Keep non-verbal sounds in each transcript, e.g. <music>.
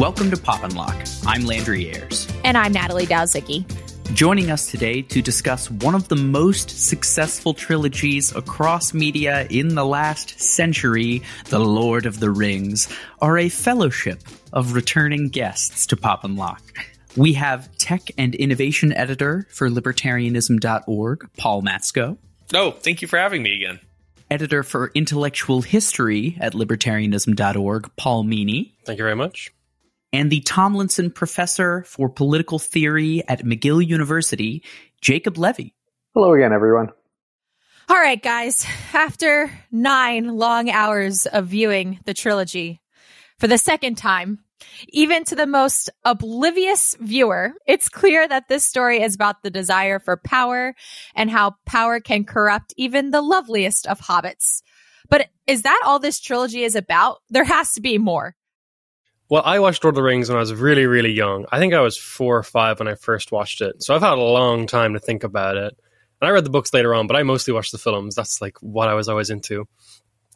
Welcome to Pop and Lock. I'm Landry Ayres. And I'm Natalie Dowzicki. Joining us today to discuss one of the most successful trilogies across media in the last century, The Lord of the Rings, are a fellowship of returning guests to Pop and Lock. We have tech and innovation editor for libertarianism.org, Paul Matzko. Oh, thank you for having me again. Editor for intellectual history at libertarianism.org, Paul Meany. Thank you very much and the Tomlinson Professor for Political Theory at McGill University, Jacob Levy. Hello again, everyone. All right, guys. After nine long hours of viewing the trilogy for the second time, even to the most oblivious viewer, it's clear that this story is about the desire for power and how power can corrupt even the loveliest of hobbits. But is that all this trilogy is about? There has to be more. Well, I watched Lord of the Rings when I was really, really young. I think I was four or five when I first watched it. So I've had a long time to think about it. And I read the books later on, but I mostly watched the films. That's like what I was always into.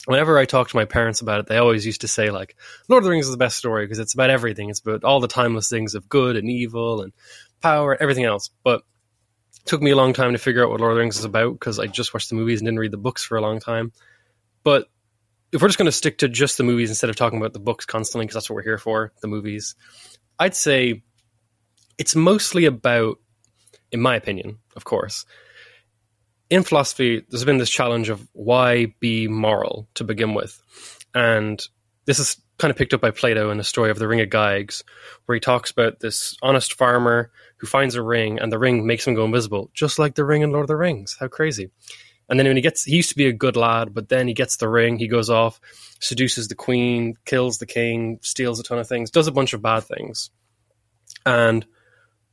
Whenever I talked to my parents about it, they always used to say like, Lord of the Rings is the best story because it's about everything. It's about all the timeless things of good and evil and power, and everything else. But it took me a long time to figure out what Lord of the Rings is about because I just watched the movies and didn't read the books for a long time. But if we're just going to stick to just the movies instead of talking about the books constantly, because that's what we're here for, the movies, I'd say it's mostly about, in my opinion, of course, in philosophy, there's been this challenge of why be moral to begin with. And this is kind of picked up by Plato in the story of the Ring of Gyges, where he talks about this honest farmer who finds a ring and the ring makes him go invisible, just like the ring in Lord of the Rings. How crazy. And then when he gets, he used to be a good lad, but then he gets the ring, he goes off, seduces the queen, kills the king, steals a ton of things, does a bunch of bad things. And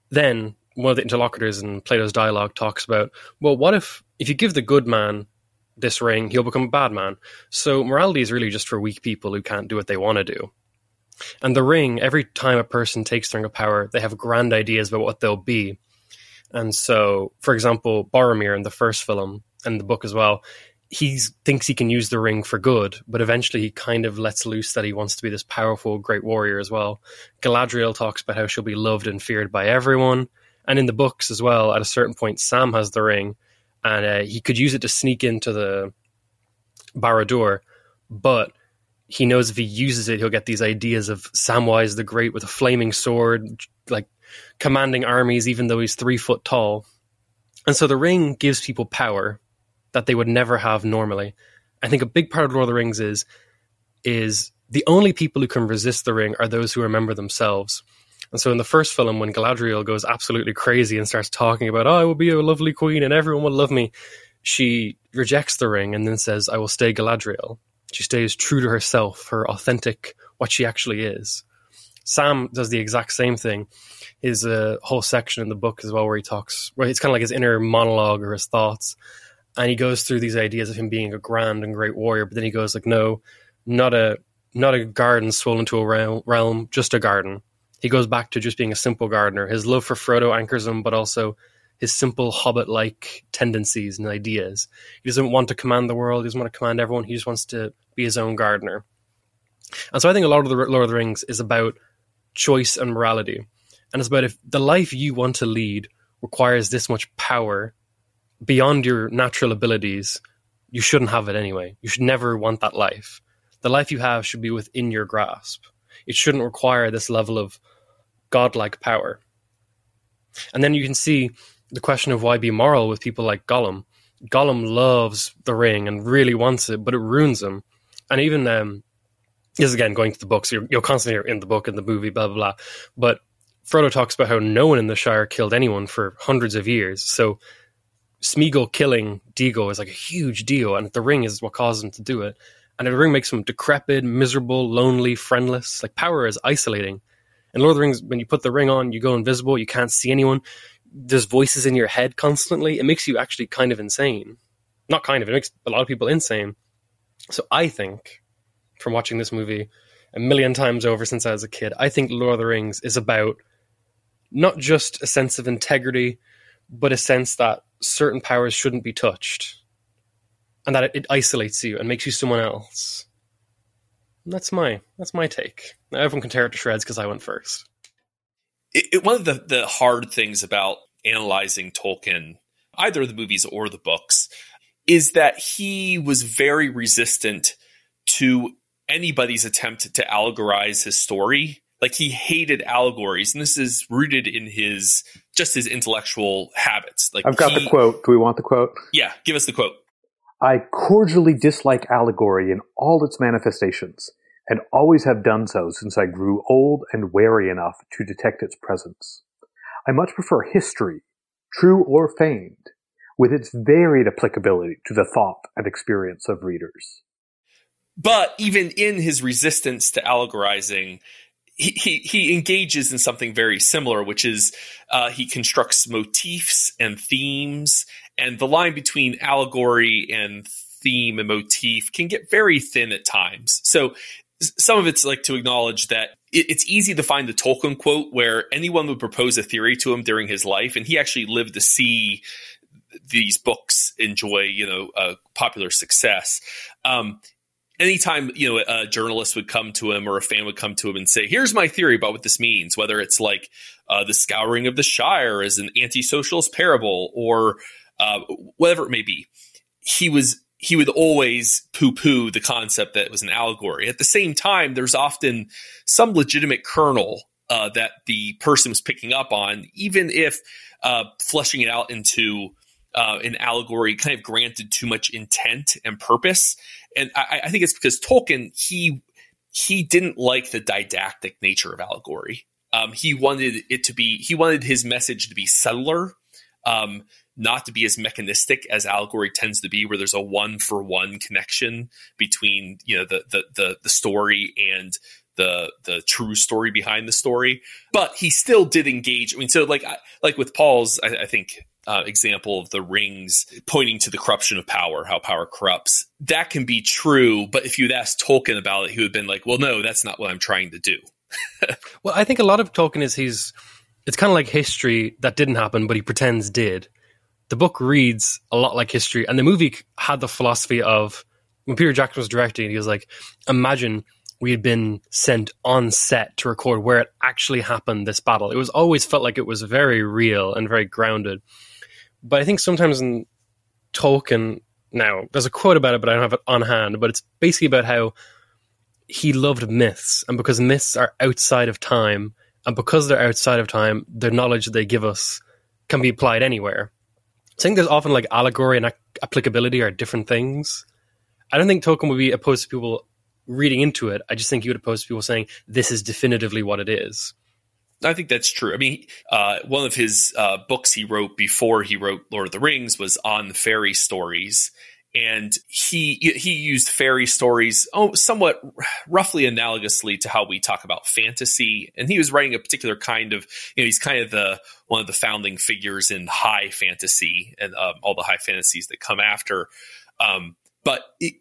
then one of the interlocutors in Plato's dialogue talks about, well, what if, if you give the good man this ring, he'll become a bad man. So morality is really just for weak people who can't do what they want to do. And the ring, every time a person takes the ring of power, they have grand ideas about what they'll be. And so, for example, Boromir in the first film, and the book as well, he thinks he can use the ring for good, but eventually he kind of lets loose that he wants to be this powerful, great warrior as well. Galadriel talks about how she'll be loved and feared by everyone. And in the books as well, at a certain point, Sam has the ring and uh, he could use it to sneak into the Barad-dûr, but he knows if he uses it, he'll get these ideas of Samwise the Great with a flaming sword, like commanding armies, even though he's three foot tall. And so the ring gives people power, that they would never have normally. I think a big part of Lord of the Rings is is the only people who can resist the ring are those who remember themselves. And so in the first film, when Galadriel goes absolutely crazy and starts talking about, oh, I will be a lovely queen and everyone will love me, she rejects the ring and then says, I will stay Galadriel. She stays true to herself, her authentic, what she actually is. Sam does the exact same thing. His a uh, whole section in the book as well where he talks, where it's kind of like his inner monologue or his thoughts and he goes through these ideas of him being a grand and great warrior but then he goes like no not a not a garden swollen to a realm, realm just a garden. He goes back to just being a simple gardener. His love for frodo anchors him but also his simple hobbit like tendencies and ideas. He doesn't want to command the world. He doesn't want to command everyone. He just wants to be his own gardener. And so i think a lot of the lord of the rings is about choice and morality. And it's about if the life you want to lead requires this much power beyond your natural abilities, you shouldn't have it anyway. You should never want that life. The life you have should be within your grasp. It shouldn't require this level of godlike power. And then you can see the question of why be moral with people like Gollum. Gollum loves the ring and really wants it, but it ruins him. And even um, this again going to the books. You're, you're constantly in the book and the movie, blah blah blah. But Frodo talks about how no one in the Shire killed anyone for hundreds of years. So Smeagol killing Deagol is like a huge deal, and the ring is what causes him to do it. And the ring makes him decrepit, miserable, lonely, friendless. Like power is isolating. And Lord of the Rings, when you put the ring on, you go invisible, you can't see anyone. There's voices in your head constantly. It makes you actually kind of insane. Not kind of, it makes a lot of people insane. So I think, from watching this movie a million times over since I was a kid, I think Lord of the Rings is about not just a sense of integrity, but a sense that certain powers shouldn't be touched and that it, it isolates you and makes you someone else. That's my that's my take. Now everyone can tear it to shreds because I went first. It, it, one of the, the hard things about analyzing Tolkien, either the movies or the books, is that he was very resistant to anybody's attempt to allegorize his story. Like he hated allegories, and this is rooted in his just his intellectual habits. Like I've got he, the quote. Do we want the quote? Yeah, give us the quote. I cordially dislike allegory in all its manifestations, and always have done so since I grew old and wary enough to detect its presence. I much prefer history, true or feigned, with its varied applicability to the thought and experience of readers. But even in his resistance to allegorizing, he, he, engages in something very similar, which is uh, he constructs motifs and themes, and the line between allegory and theme and motif can get very thin at times. So some of it's like to acknowledge that it's easy to find the Tolkien quote where anyone would propose a theory to him during his life, and he actually lived to see these books enjoy, you know, uh, popular success. Um, anytime you know a journalist would come to him or a fan would come to him and say, "Here's my theory about what this means," whether it's like uh, the scouring of the Shire as an anti-socialist parable or uh, whatever it may be, he was he would always poo-poo the concept that it was an allegory. At the same time, there's often some legitimate kernel uh, that the person was picking up on, even if uh, fleshing it out into uh, an allegory kind of granted too much intent and purpose. And I, I, think it's because Tolkien he he didn't like the didactic nature of allegory. Um, he wanted it to be he wanted his message to be subtler. Um, not to be as mechanistic as allegory tends to be, where there's a one for one connection between you know the the the, the story and the the true story behind the story. But he still did engage. I mean, so like like with Paul's, I, I think uh, example of the rings pointing to the corruption of power, how power corrupts. That can be true, but if you'd asked Tolkien about it, he would have been like, "Well, no, that's not what I'm trying to do." <laughs> well, I think a lot of Tolkien is he's it's kind of like history that didn't happen, but he pretends did the book reads a lot like history, and the movie had the philosophy of when Peter Jackson was directing, he was like, imagine we had been sent on set to record where it actually happened, this battle. It was always felt like it was very real and very grounded. But I think sometimes in Tolkien, now there's a quote about it, but I don't have it on hand, but it's basically about how he loved myths, and because myths are outside of time, and because they're outside of time, the knowledge that they give us can be applied anywhere. I think there's often like allegory and applicability are different things. I don't think Tolkien would be opposed to people reading into it. I just think he would oppose people saying this is definitively what it is. I think that's true. I mean, uh, one of his uh, books he wrote before he wrote Lord of the Rings was on fairy stories, and he he used fairy stories oh somewhat roughly analogously to how we talk about fantasy. And he was writing a particular kind of you know he's kind of the one of the founding figures in high fantasy and um, all the high fantasies that come after. Um, but it,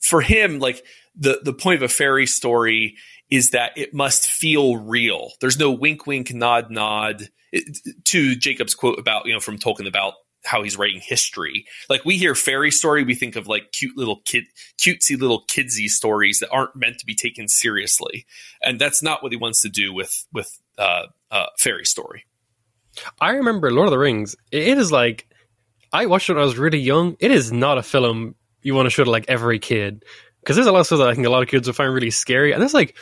for him like the the point of a fairy story is that it must feel real there's no wink wink nod nod it, to jacob's quote about you know from tolkien about how he's writing history. Like we hear fairy story, we think of like cute little kid, cutesy little kidsy stories that aren't meant to be taken seriously, and that's not what he wants to do with with uh, uh, fairy story. I remember Lord of the Rings. It is like I watched it when I was really young. It is not a film you want to show to like every kid because there's a lot of stuff that I think a lot of kids will find really scary, and it's like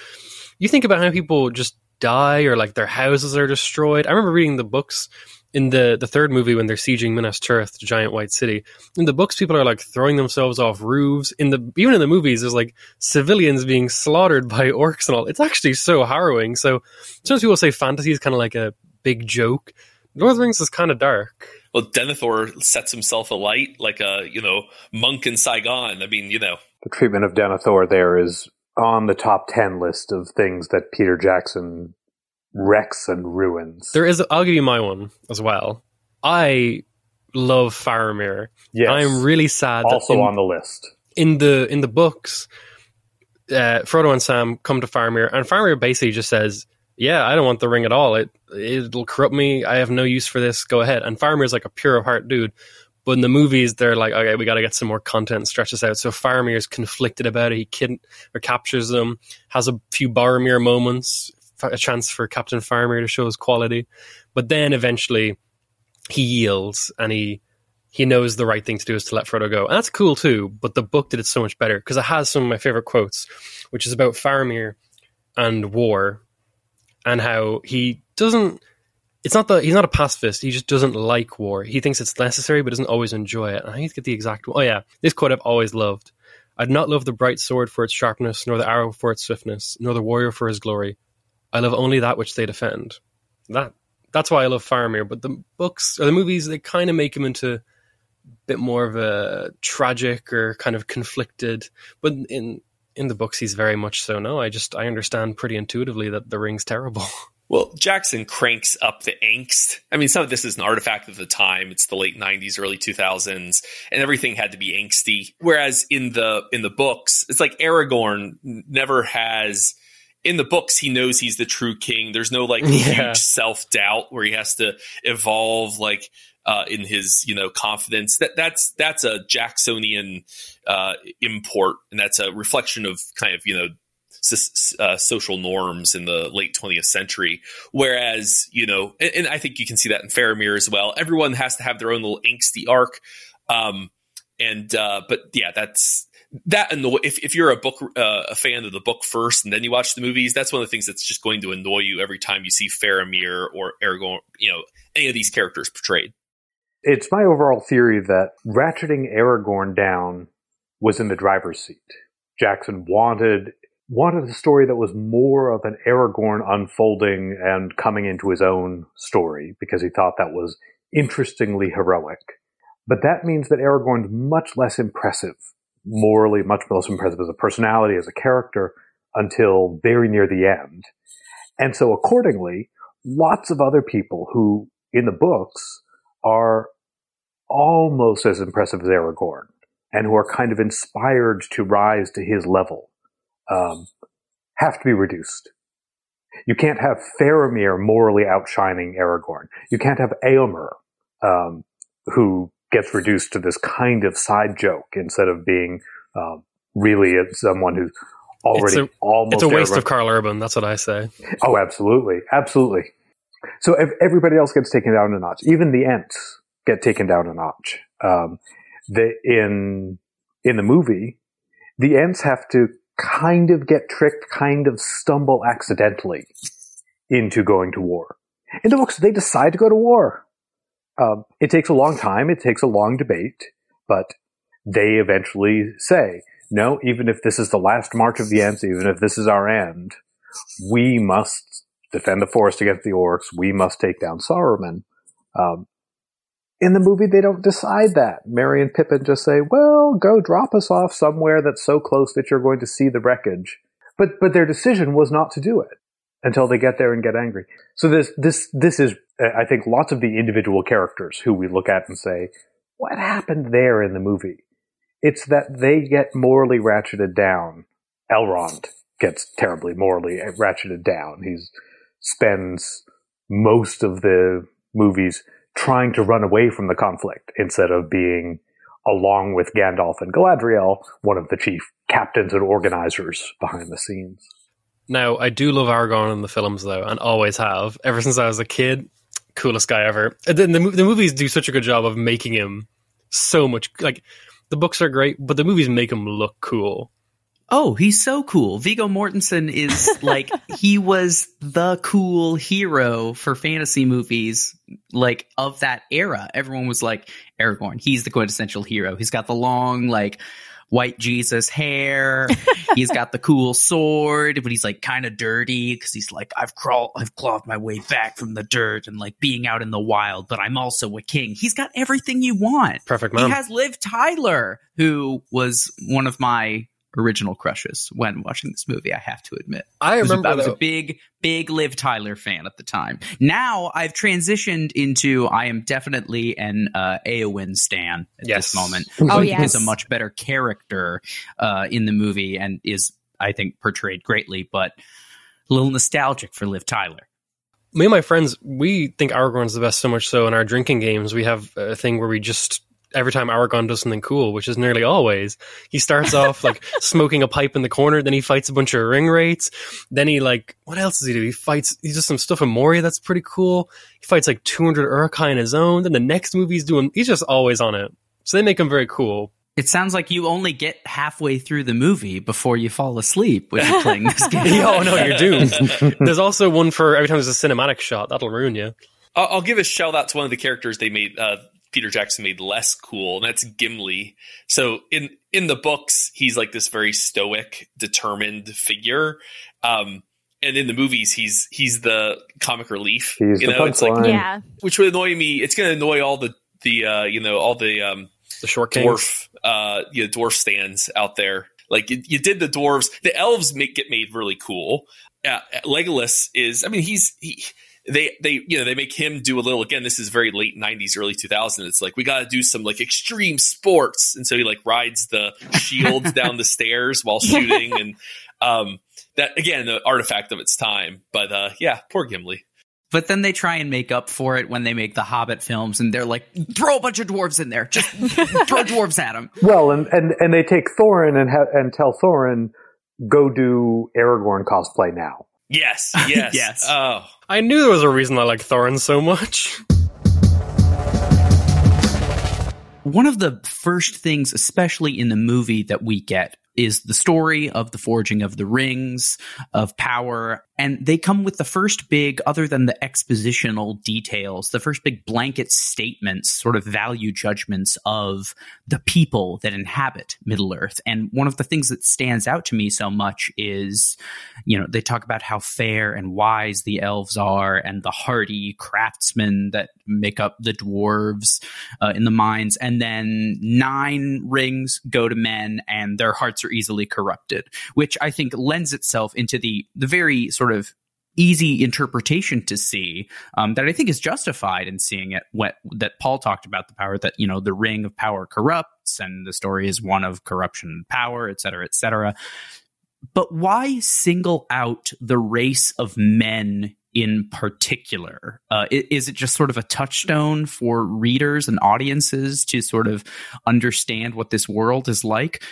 you think about how people just die or like their houses are destroyed. I remember reading the books in the the third movie when they're sieging Minas Tirith, the giant white city. In the books, people are like throwing themselves off roofs. In the even in the movies, there's like civilians being slaughtered by orcs and all. It's actually so harrowing. So sometimes people say fantasy is kind of like a big joke. Lord of the Rings is kind of dark. Well, Denethor sets himself alight like a you know monk in Saigon. I mean, you know, the treatment of Denethor there is on the top ten list of things that Peter Jackson wrecks and ruins. There is. I'll give you my one as well. I love Faramir. Yes, I'm really sad. Also in, on the list in the in the books, uh, Frodo and Sam come to Faramir, and Faramir basically just says, "Yeah, I don't want the ring at all. It it'll corrupt me. I have no use for this. Go ahead." And Faramir's like a pure of heart dude. But in the movies, they're like, okay, we got to get some more content, stretch this out. So Faramir's conflicted about it. He kid- or captures them, has a few Boromir moments, a chance for Captain Faramir to show his quality. But then eventually he yields and he he knows the right thing to do is to let Frodo go. And that's cool too, but the book did it so much better because it has some of my favorite quotes, which is about Faramir and war and how he doesn't it's not that he's not a pacifist. He just doesn't like war. He thinks it's necessary, but doesn't always enjoy it. I need to get the exact. Oh yeah, this quote I've always loved. I'd not love the bright sword for its sharpness, nor the arrow for its swiftness, nor the warrior for his glory. I love only that which they defend. That that's why I love Faramir. But the books or the movies, they kind of make him into a bit more of a tragic or kind of conflicted. But in in the books, he's very much so. No, I just I understand pretty intuitively that the ring's terrible. <laughs> Well, Jackson cranks up the angst. I mean, some of this is an artifact of the time. It's the late '90s, early 2000s, and everything had to be angsty. Whereas in the in the books, it's like Aragorn never has. In the books, he knows he's the true king. There's no like Yeah. huge self doubt where he has to evolve like uh, in his you know confidence. That that's that's a Jacksonian uh, import, and that's a reflection of kind of you know uh, social norms in the late 20th century. Whereas, you know, and, and I think you can see that in Faramir as well. Everyone has to have their own little angsty arc. Um, and, uh, but yeah, that's, that annoy if, if you're a book uh, a fan of the book first and then you watch the movies that's one of the things that's just going to annoy you every time you see Faramir or Aragorn you know any of these characters portrayed It's my overall theory that ratcheting Aragorn down was in the driver's seat. Jackson wanted wanted a story that was more of an Aragorn unfolding and coming into his own story because he thought that was interestingly heroic. But that means that Aragorn's much less impressive, morally much less impressive as a personality, as a character, until very near the end. And so accordingly, lots of other people who, in the books, are almost as impressive as Aragorn and who are kind of inspired to rise to his level um, have to be reduced. You can't have Faramir morally outshining Aragorn. You can't have Eomer, um, who gets reduced to this kind of side joke instead of being um, really someone who's already It's almost It's a waste Aragorn. of Karl Urban. That's what I say. Oh, absolutely, absolutely. So if everybody else gets taken down a notch, even the Ents get taken down a notch. Um, the in in the movie, the Ents have to kind of get tricked, kind of stumble accidentally into going to war. In the books, they decide to go to war. Um, it takes a long time. It takes a long debate, but they eventually say, no, even if this is the last march of the Ents, even if this is our end, we must defend the forest against the orcs. We must take down Saruman. Um, in the movie, they don't decide that. Merry and Pippin just say, "Well, go drop us off somewhere that's so close that you're going to see the wreckage." But but their decision was not to do it until they get there and get angry. So this this this is, uh, I think, lots of the individual characters who we look at and say, "What happened there in the movie?" It's that they get morally ratcheted down. Elrond gets terribly morally ratcheted down. He spends most of the movies trying to run away from the conflict instead of being along with Gandalf and Galadriel, one of the chief captains and organizers behind the scenes. Now, I do love Aragorn in the films, though, and always have. Ever since I was a kid, coolest guy ever. And then the, the movies do such a good job of making him so much. Like, the books are great, but the movies make him look cool. Oh, he's so cool. Viggo Mortensen is <laughs> like he was the cool hero for fantasy movies like of that era. Everyone was like Aragorn. He's the quintessential hero. He's got the long like white Jesus hair. <laughs> he's got the cool sword, but he's like kind of dirty because he's like I've crawled I've clawed my way back from the dirt and like being out in the wild, but I'm also a king. He's got everything you want. Perfect He has Liv Tyler, who was one of my original crushes when watching this movie. I have to admit, I I was, remember I was a big, big Liv Tyler fan at the time. Now I've transitioned into I am definitely an uh, Eowyn stan at Yes. this moment. Oh, I think yes. is a much better character uh, in the movie and is I think portrayed greatly, but a little nostalgic for Liv Tyler. me and my friends, we think Aragorn's the best so much so in our drinking games, we have a thing where we just every time Aragorn does something cool, which is nearly always. He starts <laughs> off like smoking a pipe in the corner, then he fights a bunch of ring wraiths. Then he like, what else does he do? He fights, he does some stuff in Moria that's pretty cool. He fights like 200 Uruk-hai in his own. Then the next movie he's doing, he's just always on it. So they make him very cool. It sounds like you only get halfway through the movie before you fall asleep when you're playing this <laughs> game. oh no, you're doomed. <laughs> there's also one for every time there's a cinematic shot that'll ruin you. I'll, I'll give a shout out to one of the characters they made. Uh, Peter Jackson made less cool, and that's Gimli. So in in the books, he's like this very stoic, determined figure. Um, and in the movies, he's he's the comic relief. He's you the know, it's like. Yeah. which would annoy me. It's going to annoy all the the uh, you know all the um, The short kings. dwarf uh, you know, dwarf stands out there. Like you, you did the dwarves, the elves make get made really cool. Uh, Legolas is, I mean, he's he. They they you know they make him do a little again. This is very late '90s, early 2000s. It's like we got to do some like extreme sports, and so he like rides the shield <laughs> down the stairs while shooting, and um, that again, the artifact of its time. But uh, yeah, poor Gimli. But then they try and make up for it when they make the Hobbit films, and they're like, throw a bunch of dwarves in there, just <laughs> throw dwarves at them. Well, and, and, and they take Thorin and ha- and tell Thorin, go do Aragorn cosplay now. Yes, yes, <laughs> Yes. Oh, I knew there was a reason I like Thorin so much. One of the first things, especially in the movie, that we get is the story of the forging of the rings of power. And they come with the first big, other than the expositional details, the first big blanket statements, sort of value judgments of the people that inhabit Middle Earth. And one of the things that stands out to me so much is, you know, they talk about how fair and wise the elves are and the hardy craftsmen that make up the dwarves uh, in the mines. And then nine rings go to men and their hearts easily corrupted, which I think lends itself into the, the very sort of easy interpretation to see um, that I think is justified in seeing it. What that Paul talked about the power that you know the ring of power corrupts, and the story is one of corruption and power, et cetera, et cetera. But why single out the race of men in particular? Uh, is it just sort of a touchstone for readers and audiences to sort of understand what this world is like?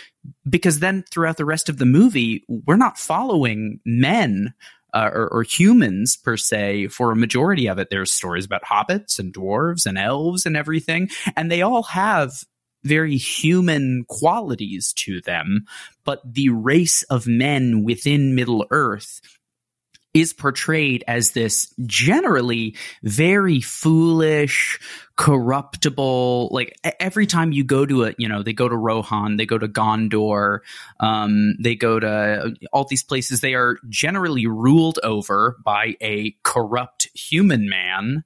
Because then throughout the rest of the movie, we're not following men uh, or, or humans per se for a majority of it. There's stories about hobbits and dwarves and elves and everything, and they all have very human qualities to them. But the race of men within Middle Earth is portrayed as this generally very foolish, corruptible. Like every time you go to a, you know, they go to Rohan, they go to Gondor, um, they go to all these places. They are generally ruled over by a corrupt human man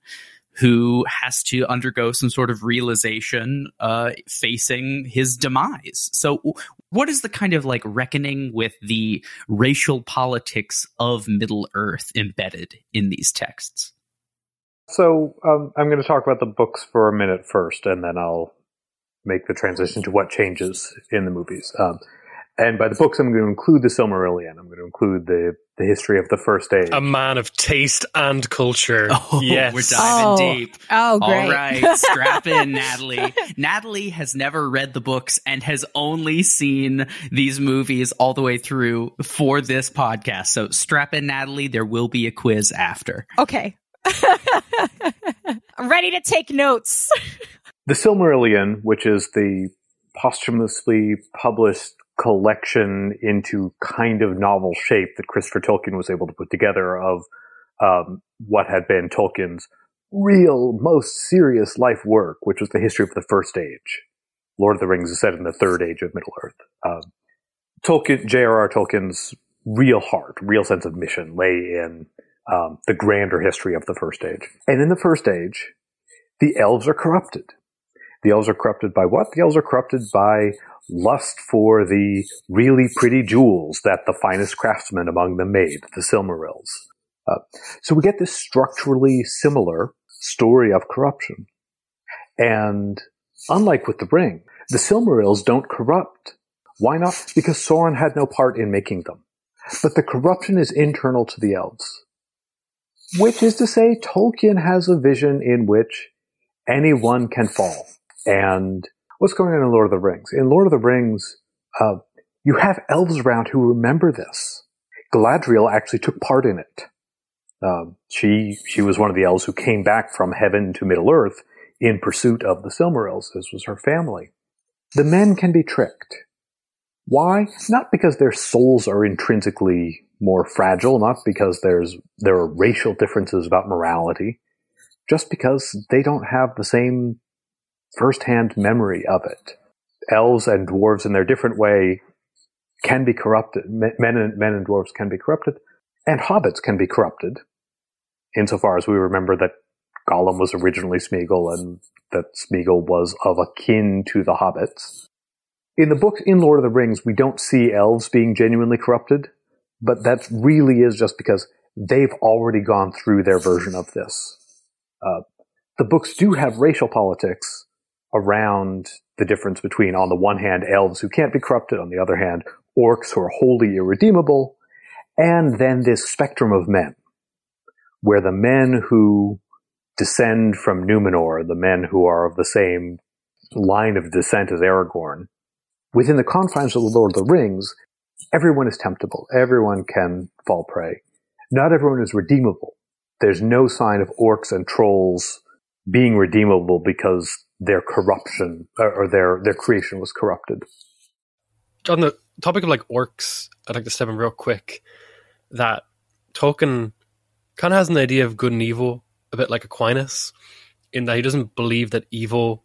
who has to undergo some sort of realization uh, facing his demise. So, what is the kind of like reckoning with the racial politics of Middle Earth embedded in these texts? So um, I'm going to talk about the books for a minute first, and then I'll make the transition to what changes in the movies. Um, and by the books, I'm going to include the Silmarillion. I'm going to include the the history of the First Age. A man of taste and culture. <laughs> Oh, yes. we're diving Oh. deep. Oh, great. All right, strap <laughs> in, Natalie. Natalie has never read the books and has only seen these movies all the way through for this podcast. So strap in, Natalie. There will be a quiz after. Okay. I'm <laughs> ready to take notes. the Silmarillion, which is the posthumously published collection into kind of novel shape that Christopher Tolkien was able to put together of um, what had been Tolkien's real, most serious life work, which was the history of the First Age. Lord of the Rings is set in the Third Age of Middle Earth. Um, Tolkien, J.R.R. Tolkien's real heart, real sense of mission lay in um, the grander history of the First Age. And in the First Age, the elves are corrupted. The elves are corrupted by what? The elves are corrupted by lust for the really pretty jewels that the finest craftsmen among them made, the Silmarils. Uh, so we get this structurally similar story of corruption. And unlike with the ring, the Silmarils don't corrupt. Why not? Because Sauron had no part in making them. But the corruption is internal to the elves. Which is to say, Tolkien has a vision in which anyone can fall. And What's going on in Lord of the Rings? In Lord of the Rings, uh, you have elves around who remember this. Galadriel actually took part in it. Um, she she was one of the elves who came back from heaven to Middle Earth in pursuit of the Silmarils. This was her family. The men can be tricked. Why? Not because their souls are intrinsically more fragile, not because there's there are racial differences about morality, just because they don't have the same firsthand memory of it. Elves and dwarves, in their different way, can be corrupted. Men and men and dwarves can be corrupted, and hobbits can be corrupted. Insofar as we remember that Gollum was originally Smeagol and that Smeagol was of a kin to the hobbits. In the books in Lord of the Rings, we don't see elves being genuinely corrupted, but that really is just because they've already gone through their version of this. Uh, the books do have racial politics around the difference between, on the one hand, elves who can't be corrupted, on the other hand, orcs who are wholly irredeemable, and then this spectrum of men, where the men who descend from Numenor, the men who are of the same line of descent as Aragorn, within the confines of the Lord of the Rings, everyone is temptable. Everyone can fall prey. Not everyone is redeemable. There's no sign of orcs and trolls being redeemable because their corruption or their their creation was corrupted. On the topic of like orcs, I'd like to step in real quick that Tolkien kind of has an idea of good and evil, a bit like Aquinas, in that he doesn't believe that evil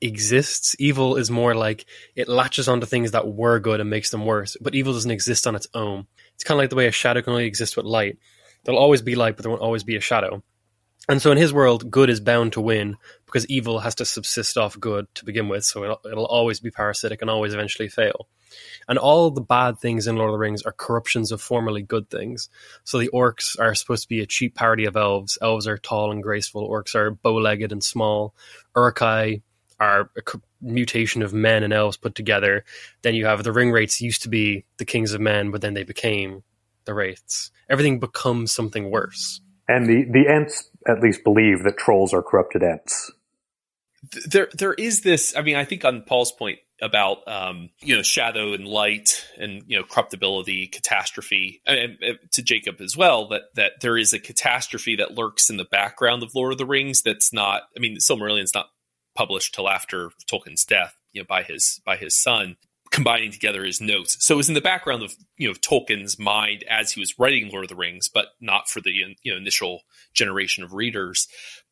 exists. Evil is more like it latches onto things that were good and makes them worse, but evil doesn't exist on its own. It's kind of like the way a shadow can only exist with light. There'll always be light, but there won't always be a shadow. And so in his world, good is bound to win because evil has to subsist off good to begin with. So it'll, it'll, always be parasitic and always eventually fail. And all the bad things in Lord of the Rings are corruptions of formerly good things. So the orcs are supposed to be a cheap parody of elves. Elves are tall and graceful. Orcs are bow-legged and small. Uruk-hai are a mutation of men and elves put together. Then you have the ring used to be the kings of men, but then they became the wraiths. Everything becomes something worse. And the, the Ents at least believe that trolls are corrupted Ents. There, there is this. I mean, I think on Paul's point about um, you know shadow and light and you know corruptibility, catastrophe, and, and, to Jacob as well. That that there is a catastrophe that lurks in the background of Lord of the Rings. That's not. I mean, Silmarillion's not published till after Tolkien's death, you know, by his by his son combining together his notes. So it was in the background of you know Tolkien's mind as he was writing Lord of the Rings, but not for the you know initial generation of readers.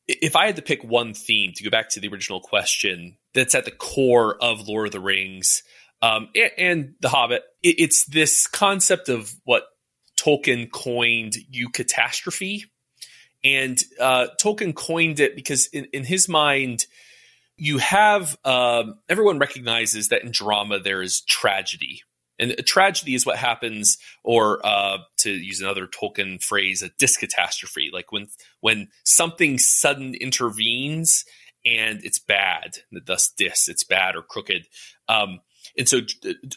If I had to pick one theme to go back to the original question that's at the core of Lord of the Rings um, and, and, The Hobbit, it, it's this concept of what Tolkien coined "eucatastrophe," And uh, Tolkien coined it because in, in his mind, you have um, everyone recognizes that in drama there is tragedy. And a tragedy is what happens or uh, to use another tolkien phrase a discatastrophe. Like when when something sudden intervenes and it's bad thus dis it's bad or crooked. Um, and so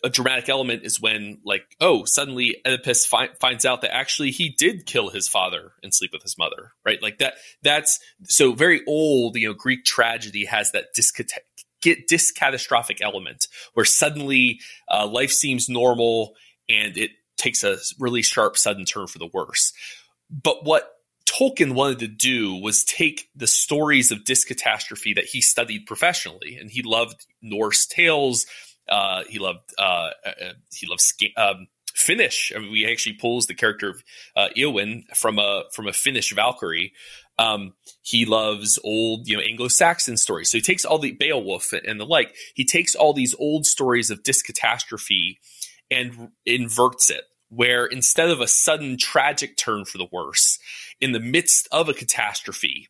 a dramatic element is when like oh suddenly oedipus fi- finds out that actually he did kill his father and sleep with his mother right? Like that that's so very old you know greek tragedy has that discat- get discatastrophic element where suddenly uh, life seems normal and it takes a really sharp sudden turn for the worse. But what Tolkien wanted to do was take the stories of discatastrophe that he studied professionally, and he loved Norse tales, uh, he loved uh, uh, uh he loved um, Finnish. I mean, we actually pulls the character of uh, Eowyn from a from a Finnish Valkyrie. Um, he loves old, you know, Anglo-Saxon stories. So he takes all the Beowulf and the like. He takes all these old stories of discatastrophe and inverts it, where instead of a sudden tragic turn for the worse, in the midst of a catastrophe,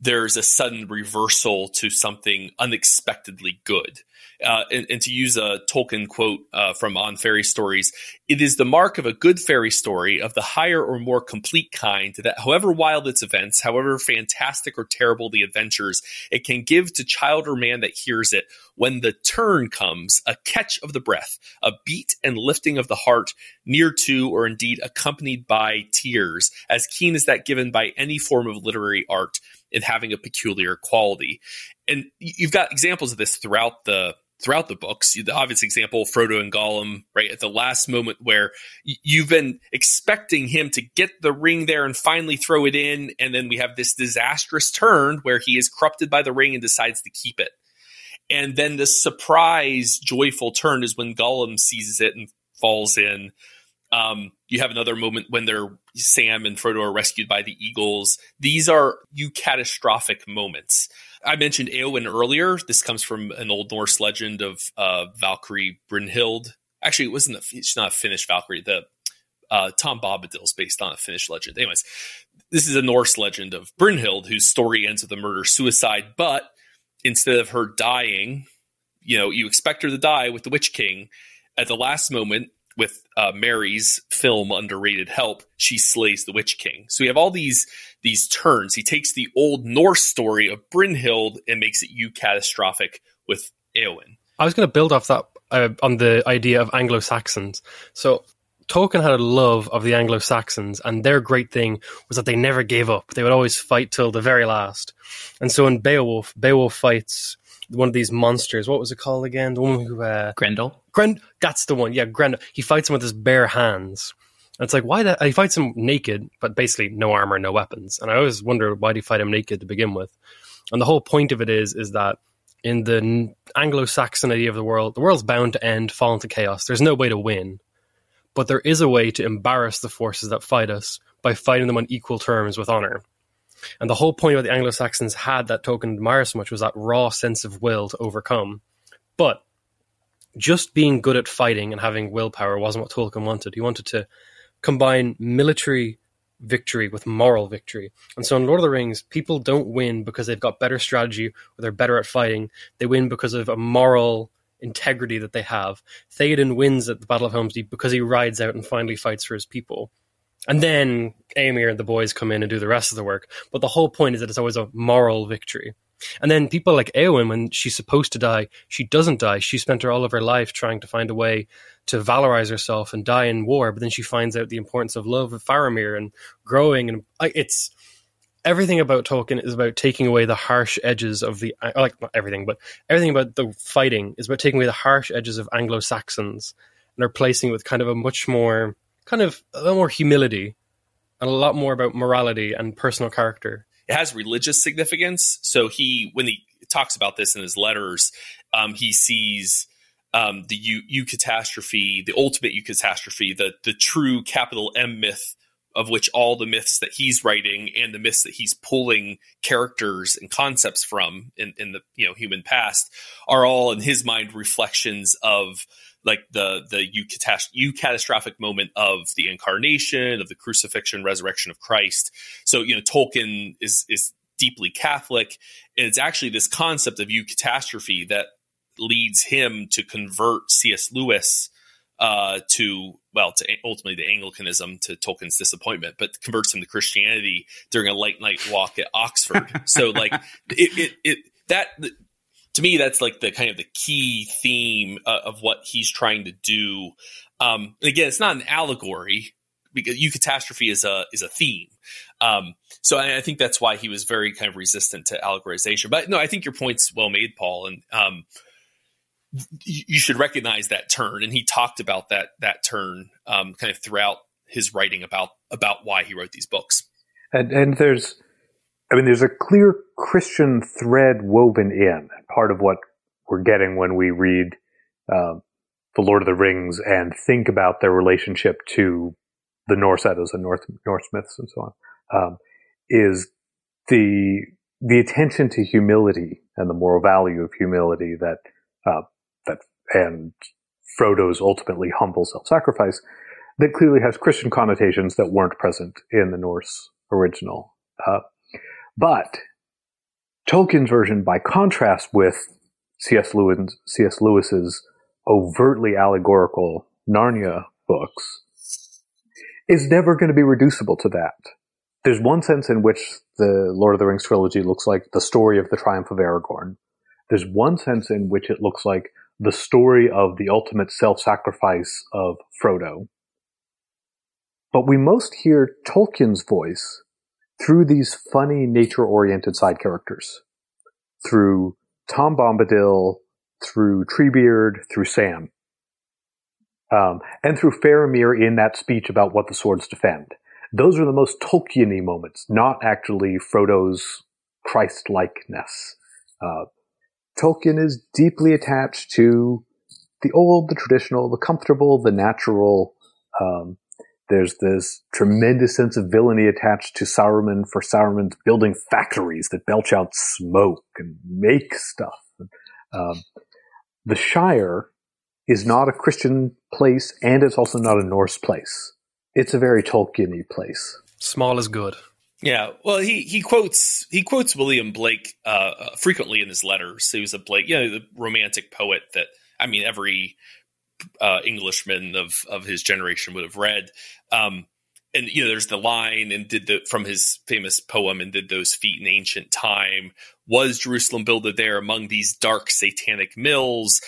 there's a sudden reversal to something unexpectedly good. Uh, and, and, to use a Tolkien quote uh, from On Fairy Stories, it is the mark of a good fairy story of the higher or more complete kind that, however wild its events, however fantastic or terrible the adventures, it can give to child or man that hears it, when the turn comes, a catch of the breath, a beat and lifting of the heart, near to or indeed accompanied by tears, as keen as that given by any form of literary art and having a peculiar quality. And you've got examples of this throughout the throughout the books. The obvious example, Frodo and Gollum, right at the last moment where you've been expecting him to get the ring there and finally throw it in, and then we have this disastrous turn where he is corrupted by the ring and decides to keep it. And then the surprise, joyful turn is when Gollum seizes it and falls in. Um, you have another moment when they're Sam and Frodo are rescued by the eagles. These are eucatastrophic moments. I mentioned Eowyn earlier. This comes from an old Norse legend of uh, Valkyrie Brynhild. Actually, it wasn't. A, it's not a Finnish Valkyrie. The uh, Tom Bombadil is based on a Finnish legend. Anyways, this is a Norse legend of Brynhild, whose story ends with a murder suicide. But instead of her dying, you know, you expect her to die with the Witch King. At the last moment, with uh, Merry's film underrated help, she slays the Witch King. So we have all these these turns. He takes the old Norse story of Brynhild and makes it eucatastrophic with Eowyn. I was going to build off that uh, on the idea of Anglo Saxons. So Tolkien had a love of the Anglo Saxons, and their great thing was that they never gave up. They would always fight till the very last. And so in Beowulf, Beowulf fights one of these monsters. What was it called again? The one who uh, Grendel. Grend. That's the one. Yeah, Grendel. He fights him with his bare hands. And it's like why that he fights him naked, but basically no armor, no weapons. And I always wonder why do you fight him naked to begin with? And the whole point of it is is that in the Anglo-Saxon idea of the world, the world's bound to end, fall into chaos. There's no way to win, but there is a way to embarrass the forces that fight us by fighting them on equal terms with honor. And the whole point of the Anglo Saxons had that Tolkien admires so much was that raw sense of will to overcome. But just being good at fighting and having willpower wasn't what Tolkien wanted. He wanted to combine military victory with moral victory. And so in Lord of the Rings, people don't win because they've got better strategy or they're better at fighting. They win because of a moral integrity that they have. Theoden wins at the Battle of Helm's Deep because he rides out and finally fights for his people. And then Éomer and the boys come in and do the rest of the work. But the whole point is that it's always a moral victory. And then people like Eowyn, when she's supposed to die, she doesn't die. She spent her all of her life trying to find a way to valorize herself and die in war. But then she finds out the importance of love of Faramir and growing. And it's everything about Tolkien is about taking away the harsh edges of the like not everything, but everything about the fighting is about taking away the harsh edges of Anglo Saxons and replacing it with kind of a much more kind of a lot more humility and a lot more about morality and personal character. It has religious significance. So he, when he talks about this in his letters, um, he sees um, the catastrophe, the ultimate eucatastrophe, the the true capital M myth of which all the myths that he's writing and the myths that he's pulling characters and concepts from in, in the you know human past are all in his mind reflections of like the the eucatastrophic moment of the incarnation, of the crucifixion, resurrection of Christ. So you know, Tolkien is is deeply Catholic, and it's actually this concept of eucatastrophe that leads him to convert C.S. Lewis uh, to well, to ultimately the Anglicanism to Tolkien's disappointment, but converts him to Christianity during a late night walk at Oxford. <laughs> so like it, it, it that to me, that's like the kind of the key theme uh, of what he's trying to do. Um, again, it's not an allegory because eucatastrophe is a is a theme. Um, so I, I, think that's why he was very kind of resistant to allegorization. But no, I think your point's well made, Paul, and um, you, you, should recognize that turn. And he talked about that that turn um, kind of throughout his writing about about why he wrote these books. And and there's I mean, there's a clear Christian thread woven in. Part of what we're getting when we read uh, the Lord of the Rings and think about their relationship to the Norse Eddas and North Norse myths and so on um, is the the attention to humility and the moral value of humility that uh, that and Frodo's ultimately humble self-sacrifice that clearly has Christian connotations that weren't present in the Norse original. Uh, but Tolkien's version, by contrast with C.S. Lewis, C.S. Lewis's overtly allegorical Narnia books, is never going to be reducible to that. There's one sense in which the Lord of the Rings trilogy looks like the story of the triumph of Aragorn. There's one sense in which it looks like the story of the ultimate self-sacrifice of Frodo. But we most hear Tolkien's voice through these funny nature oriented side characters, through Tom Bombadil, through Treebeard, through Sam, um, and through Faramir in that speech about what the swords defend. Those are the most Tolkien-y moments, not actually Frodo's Christ-likeness. Uh, Tolkien is deeply attached to the old, the traditional, the comfortable, the natural. Um, there's this tremendous sense of villainy attached to Saruman for Saruman's building factories that belch out smoke and make stuff. Um, the Shire is not a Christian place, and it's also not a Norse place. It's a very Tolkien-y place. Small is good. Yeah, well, he he quotes he quotes William Blake uh, uh, frequently in his letters. He was a Blake, you know, the romantic poet that I mean, every uh, Englishman of of his generation would have read. Um, and you know, there's the line and did the from his famous poem and did those feet in ancient time. Was Jerusalem builded there among these dark satanic mills?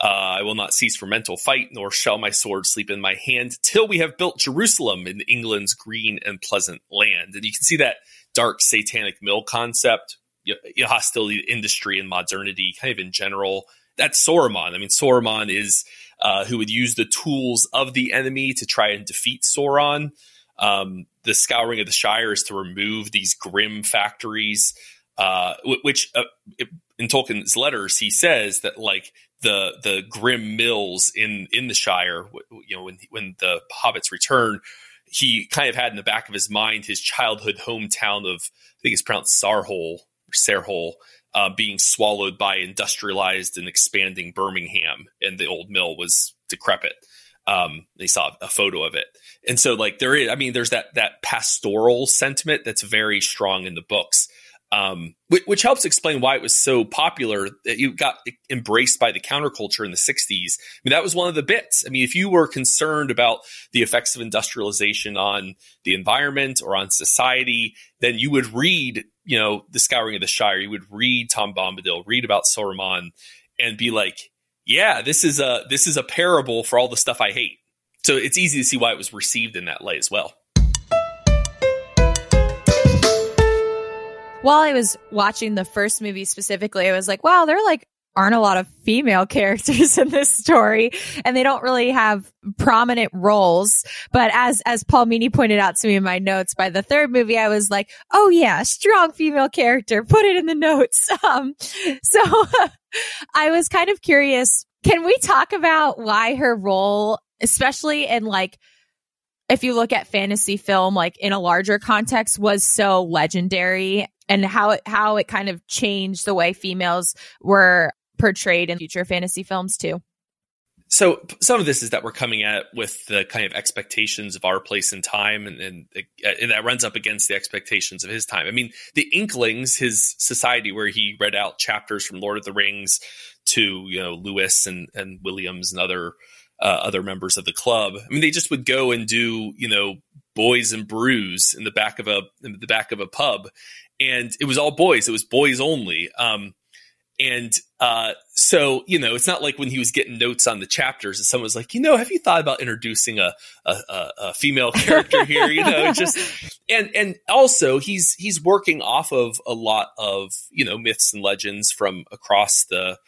Uh, I will not cease from mental fight, nor shall my sword sleep in my hand till we have built Jerusalem in England's green and pleasant land. And you can see that dark satanic mill concept, you know, hostility to industry and modernity, kind of in general. That's Saruman. I mean, Saruman is uh, who would use the tools of the enemy to try and defeat Sauron. Um, the scouring of the Shire is to remove these grim factories, uh, which uh, in Tolkien's letters he says that like the the grim mills in in the Shire, you know, when when the hobbits return, he kind of had in the back of his mind his childhood hometown of I think it's pronounced Sarehole or uh, being swallowed by industrialized and expanding Birmingham, and the old mill was decrepit. Um, they saw a photo of it, and so like there is, I mean, there's that that pastoral sentiment that's very strong in the books um, which, which, helps explain why it was so popular that you got embraced by the counterculture in the 60s. I mean, that was one of the bits. I mean, if you were concerned about the effects of industrialization on the environment or on society, then you would read, you know, The Scouring of the Shire. You would read Tom Bombadil, read about Saruman, and be like, yeah, this is a this is a parable for all the stuff I hate. So it's easy to see why it was received in that light as well. while I was watching the first movie specifically, I was like, wow, they're like aren't a lot of female <laughs> characters in this story and they don't really have prominent roles. But as, as Paul Meany pointed out to me in my notes by the third movie, I was like, oh yeah, strong female character. Put it in the notes. <laughs> Um, so <laughs> I was kind of curious. Can we talk about why her role, especially in like, if you look at fantasy film, like in a larger context, was so legendary and how it, how it kind of changed the way females were portrayed in future fantasy films too. So some of this is that we're coming at with the kind of expectations of our place in time, and, and, and, that runs up against the expectations of his time. I mean, the Inklings, his society, where he read out chapters from Lord of the Rings to you know Lewis and and Williams and other uh, other members of the club. I mean, they just would go and do you know boys and brews in the back of a in the back of a pub, and it was all boys. It was boys only. Um, and uh, so, you know, it's not like when he was getting notes on the chapters and someone was like, you know, have you thought about introducing a a, a female character here? You know, just <laughs> and and also he's he's working off of a lot of you know myths and legends from across the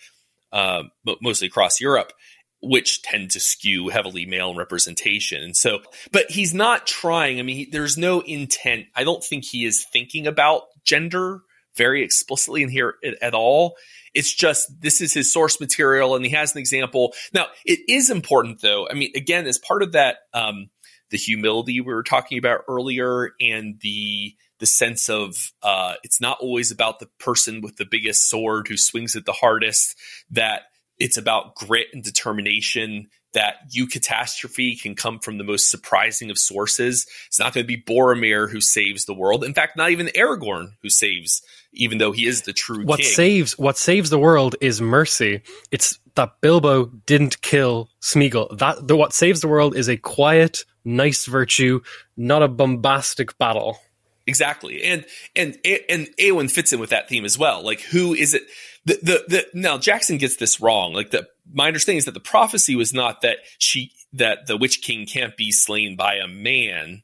uh, mostly across Europe, which tend to skew heavily male representation. And so, but he's not trying. I mean, he, there's no intent. I don't think he is thinking about gender very explicitly in here at all. It's just this is his source material, and he has an example. Now, it is important, though. I mean, again, as part of that, um, the humility we were talking about earlier, and the the sense of uh, it's not always about the person with the biggest sword who swings it the hardest. That it's about grit and determination that eucatastrophe can come from the most surprising of sources. It's not going to be Boromir who saves the world. In fact, not even Aragorn who saves, even though he is the true what king. saves what saves the world is mercy. It's that Bilbo didn't kill Smeagol. That the, what saves the world is a quiet, nice virtue, not a bombastic battle. Exactly, and and and Eowyn fits in with that theme as well. Like, who is it? The, the the now Jackson gets this wrong. Like the my understanding is that the prophecy was not that she that the Witch King can't be slain by a man.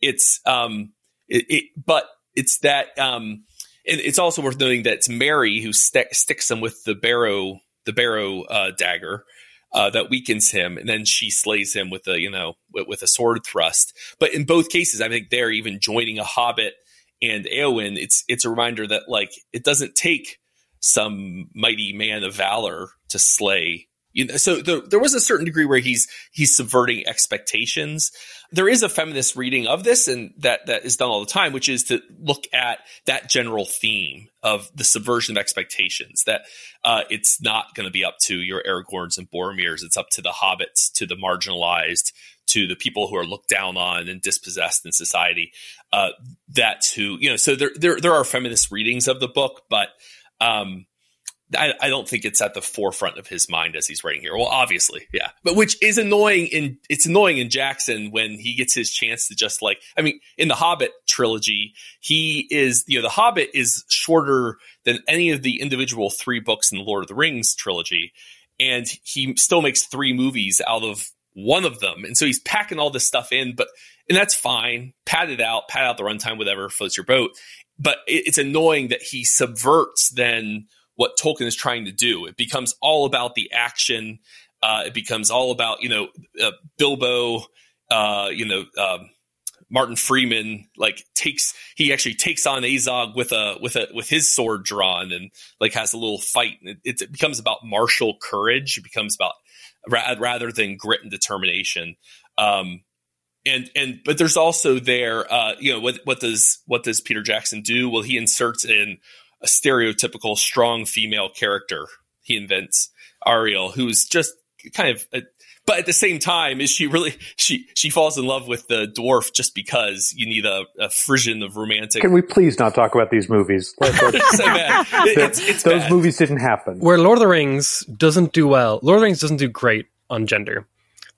It's um it, it but it's that um, it's also worth noting that it's Merry who st- sticks him with the barrow the barrow uh, dagger. Uh, that weakens him, and then she slays him with a you know with, with, a sword thrust. But in both cases, I think they're even joining a hobbit and Eowyn. It's it's a reminder that like it doesn't take some mighty man of valor to slay you know, so the, there was a certain degree where he's he's subverting expectations. There is a feminist reading of this, and that that is done all the time, which is to look at that general theme of the subversion of expectations. That uh, it's not going to be up to your Aragorns and Boromirs; it's up to the hobbits, to the marginalized, to the people who are looked down on and dispossessed in society. Uh, that's who you know. So there there there are feminist readings of the book, but um, I, I, don't think it's at the forefront of his mind as he's writing here. Well, obviously, yeah, but which is annoying in it's annoying in Jackson when he gets his chance to just like I mean, in the Hobbit trilogy, he is you know the Hobbit is shorter than any of the individual three books in the Lord of the Rings trilogy, and he still makes three movies out of one of them, and so he's packing all this stuff in, but and that's fine. Pad it out, pad out the runtime, whatever floats your boat. But it, it's annoying that he subverts then what Tolkien is trying to do. It becomes all about the action. Uh, it becomes all about you know uh, Bilbo, uh, you know um, Martin Freeman like takes he actually takes on Azog with a with a with his sword drawn and like has a little fight. It, it, becomes about martial courage. It becomes about ra- rather than grit and determination. Um, and and but there's also there uh, you know what what does what does Peter Jackson do? Well, he inserts in a stereotypical strong female character he invents, Tauriel, who's just kind of a, but at the same time, is she really she she falls in love with the dwarf just because you need a, a Frisian of romantic? Can we please not talk about these movies? <laughs> so bad. it's, it's Those bad. movies didn't happen. Where Lord of the Rings doesn't do well, Lord of the Rings doesn't do great on gender.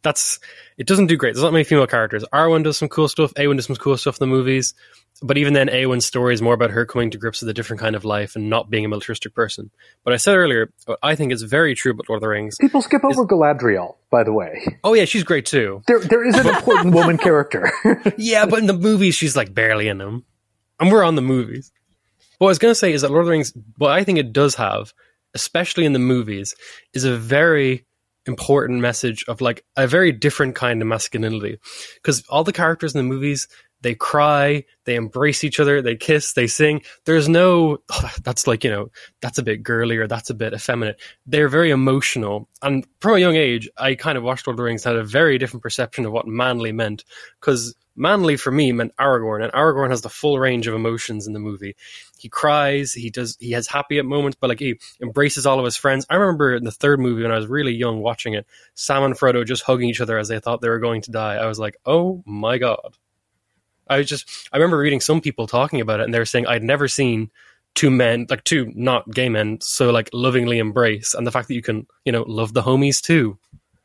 That's it doesn't do great. There's not many female characters. Arwen does some cool stuff. Eowyn does some cool stuff in the movies but even then, Eowyn's story is more about her coming to grips with a different kind of life and not being a militaristic person. But I said earlier, what I think is very true about Lord of the Rings. People skip over is, Galadriel, by the way. Oh yeah, she's great too. There, there is an important <laughs> woman character. <laughs> yeah, but in the movies, she's like barely in them, and we're on the movies. What I was going to say is that Lord of the Rings, what I think it does have, especially in the movies, is a very important message of like a very different kind of masculinity. Because all the characters in the movies, they cry, they embrace each other, they kiss, they sing. There's no, oh, that's like, you know, that's a bit girly or that's a bit effeminate. They're very emotional. And from a young age, I kind of watched Lord of the Rings had a very different perception of what manly meant. Because manly for me meant Aragorn, and Aragorn has the full range of emotions in the movie. He cries, he does, he has happy at moments, but like he embraces all of his friends. I remember in the third movie when I was really young watching it, Sam and Frodo just hugging each other as they thought they were going to die. I was like, oh my god. I just I remember reading some people talking about it, and they were saying I'd never seen two men, like two not gay men, so like lovingly embrace, and the fact that you can you know love the homies too.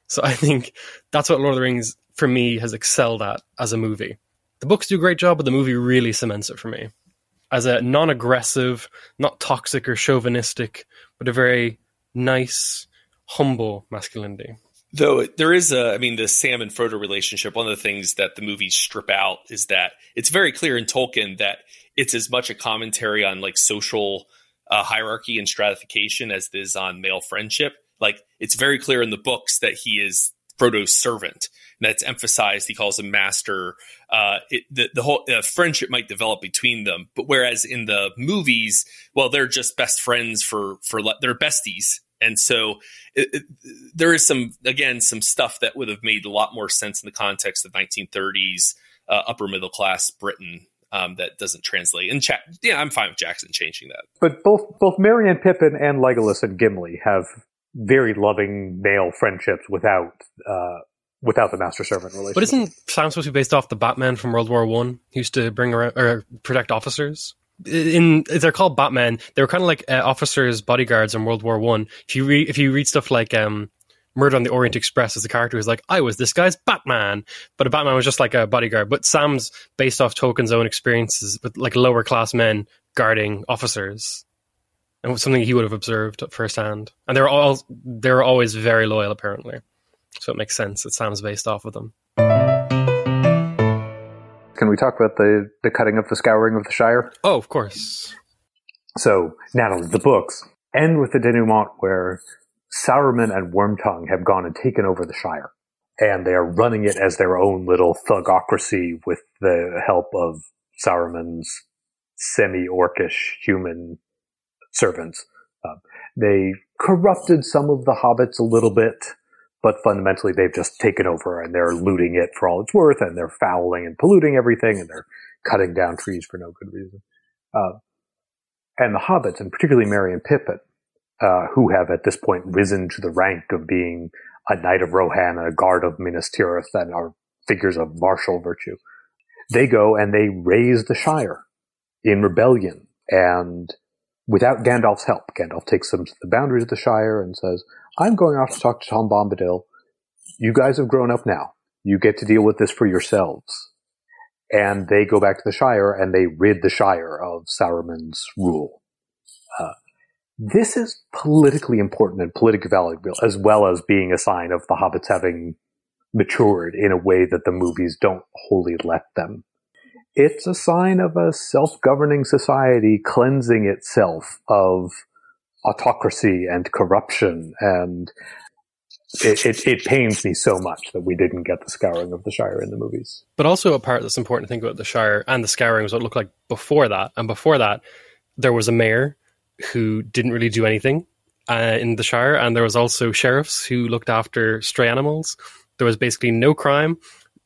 So I think that's what Lord of the Rings for me has excelled at as a movie. The books do a great job, but the movie really cements it for me as a non-aggressive, not toxic or chauvinistic, but a very nice, humble masculinity. Though there is a, I mean, the Sam and Frodo relationship, one of the things that the movies strip out is that it's very clear in Tolkien that it's as much a commentary on like social uh, hierarchy and stratification as it is on male friendship. Like it's very clear in the books that he is Frodo's servant. And that's emphasized. He calls him master. Uh, it, the, the whole uh, friendship might develop between them, but whereas in the movies, well, they're just best friends for for they're besties and so it, it, there is some, again, some stuff that would have made a lot more sense in the context of 1930s uh, upper middle class Britain um, that doesn't translate. And cha- yeah, I'm fine with Jackson changing that. But both both Merry and Pippin and Legolas and Gimli have very loving male friendships without uh, without the master servant relationship. But isn't Sam supposed to be based off the Batman from World War One? He used to bring around or protect officers in they're called Batman. They were kind of like uh, officers, bodyguards in World War One. If you read if you read stuff like um, Murder on the Orient Express, as a character who's like, I was this guy's Batman, but a Batman was just like a bodyguard. But Sam's based off Tolkien's own experiences with like lower class men guarding officers, and was something he would have observed firsthand. And they're all they're always very loyal, apparently. So it makes sense that Sam's based off of them. Can we talk about the, the cutting of the scouring of the Shire? Oh, of course. So, Natalie, the books end with the denouement where Sauron and Wormtongue have gone and taken over the Shire. And they are running it as their own little thugocracy with the help of Saruman's semi-orcish human servants. Uh, they corrupted some of the hobbits a little bit, but fundamentally they've just taken over and they're looting it for all it's worth and they're fouling and polluting everything and they're cutting down trees for no good reason. Uh, and the hobbits, and particularly Merry and Pippin, uh, who have at this point risen to the rank of being a knight of Rohan and a guard of Minas Tirith and are figures of martial virtue. They go and they raise the Shire in rebellion and without Gandalf's help. Gandalf takes them to the boundaries of the Shire and says, I'm going off to talk to Tom Bombadil. You guys have grown up now. You get to deal with this for yourselves. And they go back to the Shire and they rid the Shire of Saruman's rule. Uh, this is politically important and politically valuable, as well as being a sign of the hobbits having matured in a way that the movies don't wholly let them it's a sign of a self-governing society cleansing itself of autocracy and corruption and it, it, it, pains me so much that we didn't get the scouring of the Shire in the movies. But also a part that's important to think about the Shire and the scouring was what it looked like before that. And before that, there was a mayor who didn't really do anything uh, in the Shire, and there was also sheriffs who looked after stray animals. There was basically no crime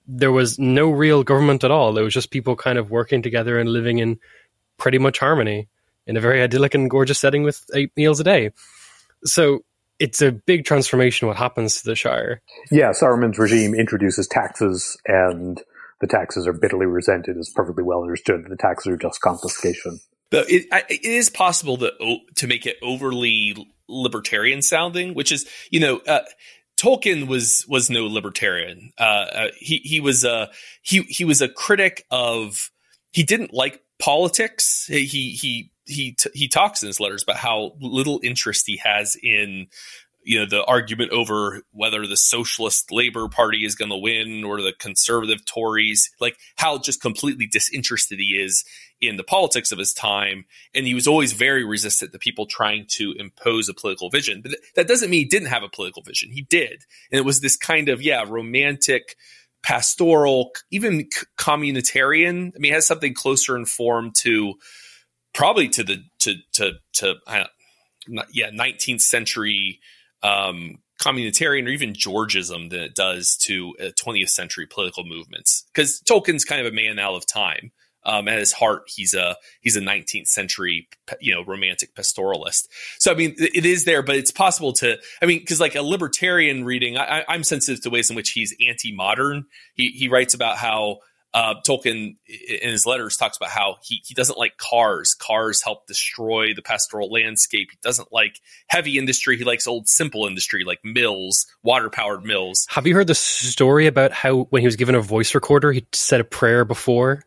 there was no real government at all. There was just people kind of working together and living in pretty much harmony in a very idyllic and gorgeous setting with eight meals a day. So it's a big transformation what happens to the Shire. Yeah, Saruman's regime introduces taxes and the taxes are bitterly resented. It's perfectly well understood that the taxes are just confiscation. But it, it is possible to to make it overly libertarian sounding, which is, you know, uh, Tolkien was was no libertarian. Uh, uh, he he was a he he was a critic of. He didn't like politics. He he he t- he talks in his letters about how little interest he has in you know the argument over whether the socialist labor party is going to win or the conservative tories like how just completely disinterested he is in the politics of his time. And he was always very resistant to people trying to impose a political vision. But that doesn't mean he didn't have a political vision. He did. And it was this kind of yeah romantic pastoral even communitarian. I mean has something closer in form to probably to the to to to not, yeah 19th century um, communitarian or even Georgism than it does to uh, 20th century political movements. Because Tolkien's kind of a man out of time. Um, at his heart, he's a he's a 19th century you know romantic pastoralist. So I mean, it is there, but it's possible to. I mean, because like a libertarian reading, I, I'm sensitive to ways in which he's anti-modern. He he writes about how uh, Tolkien in his letters talks about how he, he doesn't like cars. Cars help destroy the pastoral landscape. He doesn't like heavy industry. He likes old simple industry like mills, water powered mills. Have you heard the story about how when he was given a voice recorder, he said a prayer before?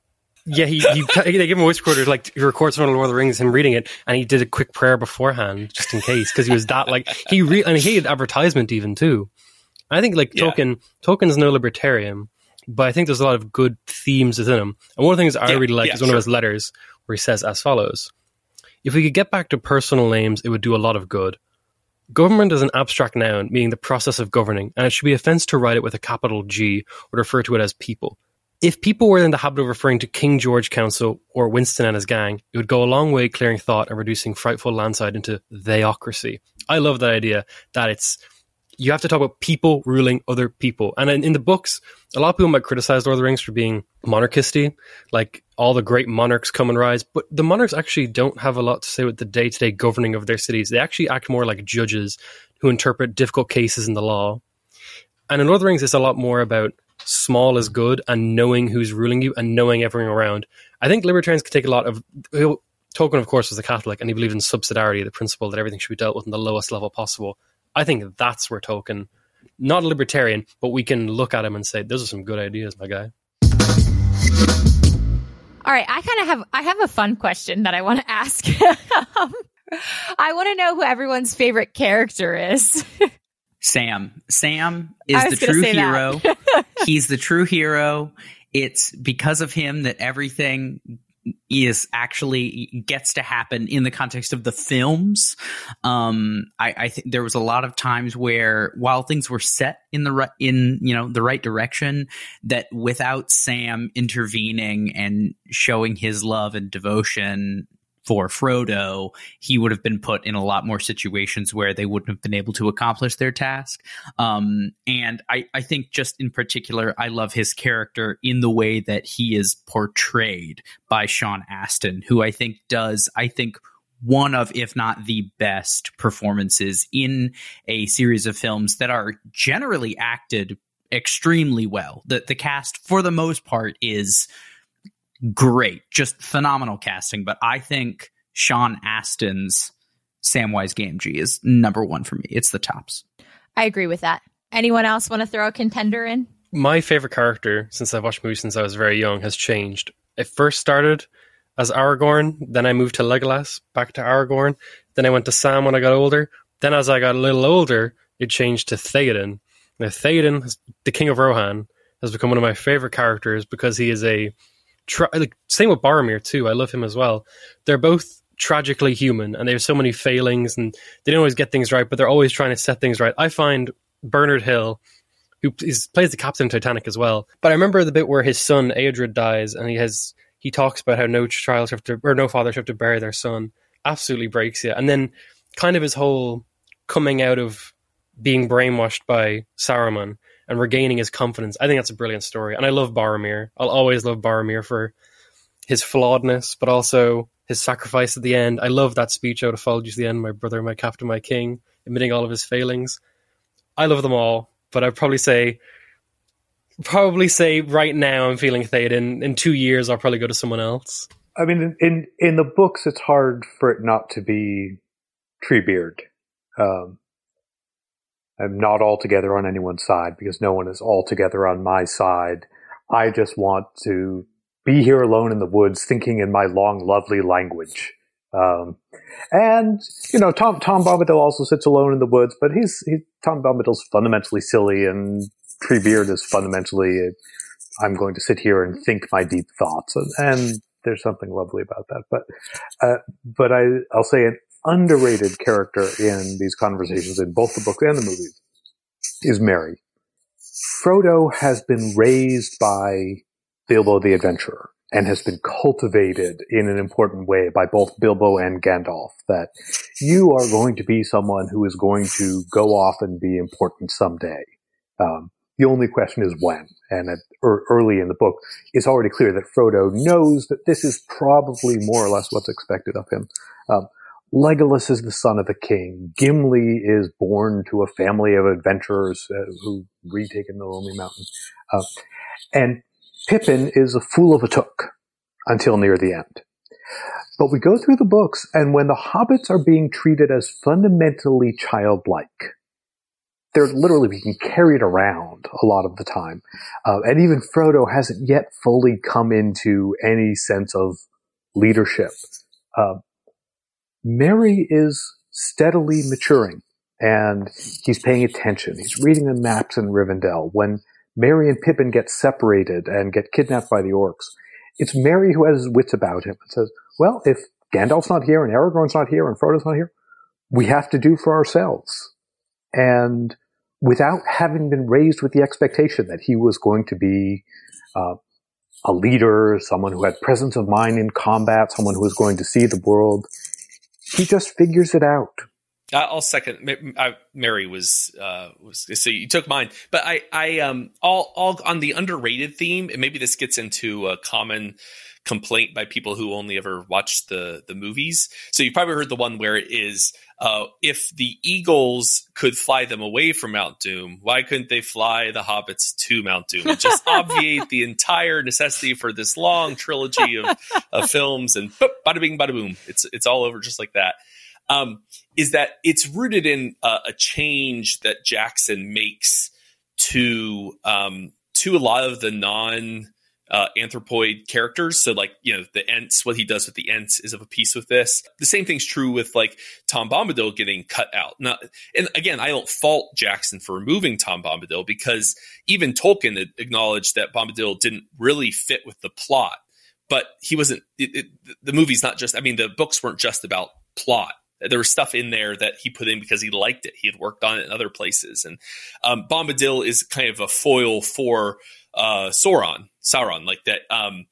Yeah, he, he <laughs> they gave him a voice recorder like he records one of Lord of the Rings, him reading it, and he did a quick prayer beforehand just in case because he was that like he re- and he hated advertisement even too. I think like yeah. Tolkien, Tolkien's no libertarian, but I think there's a lot of good themes within him. And one of the things I yeah, really like yeah, is one sure. of his letters where he says as follows If we could get back to personal names, it would do a lot of good. Government is an abstract noun, meaning the process of governing, and it should be offence to write it with a capital G or refer to it as people. If people were in the habit of referring to King George Council or Winston and his gang, it would go a long way clearing thought and reducing frightful landslide into theocracy. I love that idea that it's you have to talk about people ruling other people. And in, in, the books, a lot of people might criticize Lord of the Rings for being monarchisty, like all the great monarchs come and rise. But the monarchs actually don't have a lot to say with the day to day governing of their cities. They actually act more like judges who interpret difficult cases in the law. And in Lord of the Rings, it's a lot more about small is good and knowing who's ruling you and knowing everything around. I think libertarians could take a lot of. Tolkien, of course, was a Catholic and he believed in subsidiarity, the principle that everything should be dealt with in the lowest level possible. I think that's where Tolkien, not a libertarian, but we can look at him and say, those are some good ideas, my guy. All right, I kind of have I have a fun question that I want to <laughs> ask. um, I want to know who everyone's favorite character is. Sam. Sam is the true hero. <laughs> He's the true hero. it's because of him that everything is actually gets to happen in the context of the films. Um, I, I think there was a lot of times where while things were set in the right, in, you know, the right direction, that without Sam intervening and showing his love and devotion for Frodo, he would have been put in a lot more situations where they wouldn't have been able to accomplish their task. Um, and I, I think just in particular, I love his character in the way that he is portrayed by Sean Astin, who I think does, I think, one of, if not the best performances in a series of films that are generally acted extremely well. The the cast, for the most part, is great, just phenomenal casting. But I think Sean Astin's Samwise Gamgee is number one for me. It's the tops. I agree with that. Anyone else want to throw a contender in? My favorite character, since I've watched movies since I was very young, has changed. It first started as Aragorn, then I moved to Legolas, back to Aragorn, then I went to Sam when I got older. Then, as I got a little older, it changed to Theoden. Now, Theoden, the King of Rohan, has become one of my favorite characters because he is a tra- like same with Boromir too. I love him as well. They're both tragically human, and they have so many failings, and they don't always get things right, but they're always trying to set things right. I find Bernard Hill, who is, plays the captain of Titanic as well, but I remember the bit where his son Theodred dies, and he has he talks about how no child have to or no father have to bury their son. Absolutely breaks you, and then kind of his whole coming out of being brainwashed by Saruman and regaining his confidence. I think that's a brilliant story, and I love Boromir. I'll always love Boromir for his flawedness, but also his sacrifice at the end. I love that speech out of you to the end, my brother, my captain, my king, admitting all of his failings. I love them all, but I'd probably say, probably say right now I'm feeling Theoden. In two years, I'll probably go to someone else. I mean, in in the books, it's hard for it not to be Treebeard. Um, I'm not altogether on anyone's side because no one is altogether on my side. I just want to be here alone in the woods, thinking in my long, lovely language. Um, and you know, Tom Tom Bombadil also sits alone in the woods, but he's he, Tom Bombadil's fundamentally silly, and Treebeard is fundamentally. I'm going to sit here and think my deep thoughts, and, and there's something lovely about that. But uh, but I I'll say an underrated character in these conversations in both the book and the movies is Merry. Frodo has been raised by Bilbo the Adventurer and has been cultivated in an important way by both Bilbo and Gandalf that you are going to be someone who is going to go off and be important someday. Um, the only question is when. And at, er, early in the book, it's already clear that Frodo knows that this is probably more or less what's expected of him. Um, Legolas is the son of a king. Gimli is born to a family of adventurers uh, who retaken the Lonely Mountain. Uh, and Pippin is a fool of a Took until near the end. But we go through the books, and when the hobbits are being treated as fundamentally childlike, they're literally being carried around a lot of the time. Uh, and even Frodo hasn't yet fully come into any sense of leadership. Uh, Merry is steadily maturing and he's paying attention. He's reading the maps in Rivendell. When Merry and Pippin get separated and get kidnapped by the orcs, it's Merry who has his wits about him and says, well, if Gandalf's not here and Aragorn's not here and Frodo's not here, we have to do for ourselves. And without having been raised with the expectation that he was going to be uh, a leader, someone who had presence of mind in combat, someone who was going to see the world, he just figures it out. I'll second. Merry was uh, was so you took mine, but I I um all all on the underrated theme, and maybe this gets into a common complaint by people who only ever watched the the movies. So you've probably heard the one where it is uh, if the eagles could fly them away from Mount Doom, why couldn't they fly the hobbits to Mount Doom? And just <laughs> obviate the entire necessity for this long trilogy of, of films and boop, bada bing, bada boom. It's it's all over just like that. Um, is that it's rooted in a, a change that Jackson makes to um, to a lot of the non uh, anthropoid characters. So, like, you know, the Ents, what he does with the Ents is of a piece with this. The same thing's true with like Tom Bombadil getting cut out. Now, and again, I don't fault Jackson for removing Tom Bombadil because even Tolkien acknowledged that Bombadil didn't really fit with the plot. But he wasn't, it, it, the movie's not just, I mean, the books weren't just about plot there was stuff in there that he put in because he liked it. He had worked on it in other places, and um, Bombadil is kind of a foil for uh, Sauron. Sauron, like that. Um,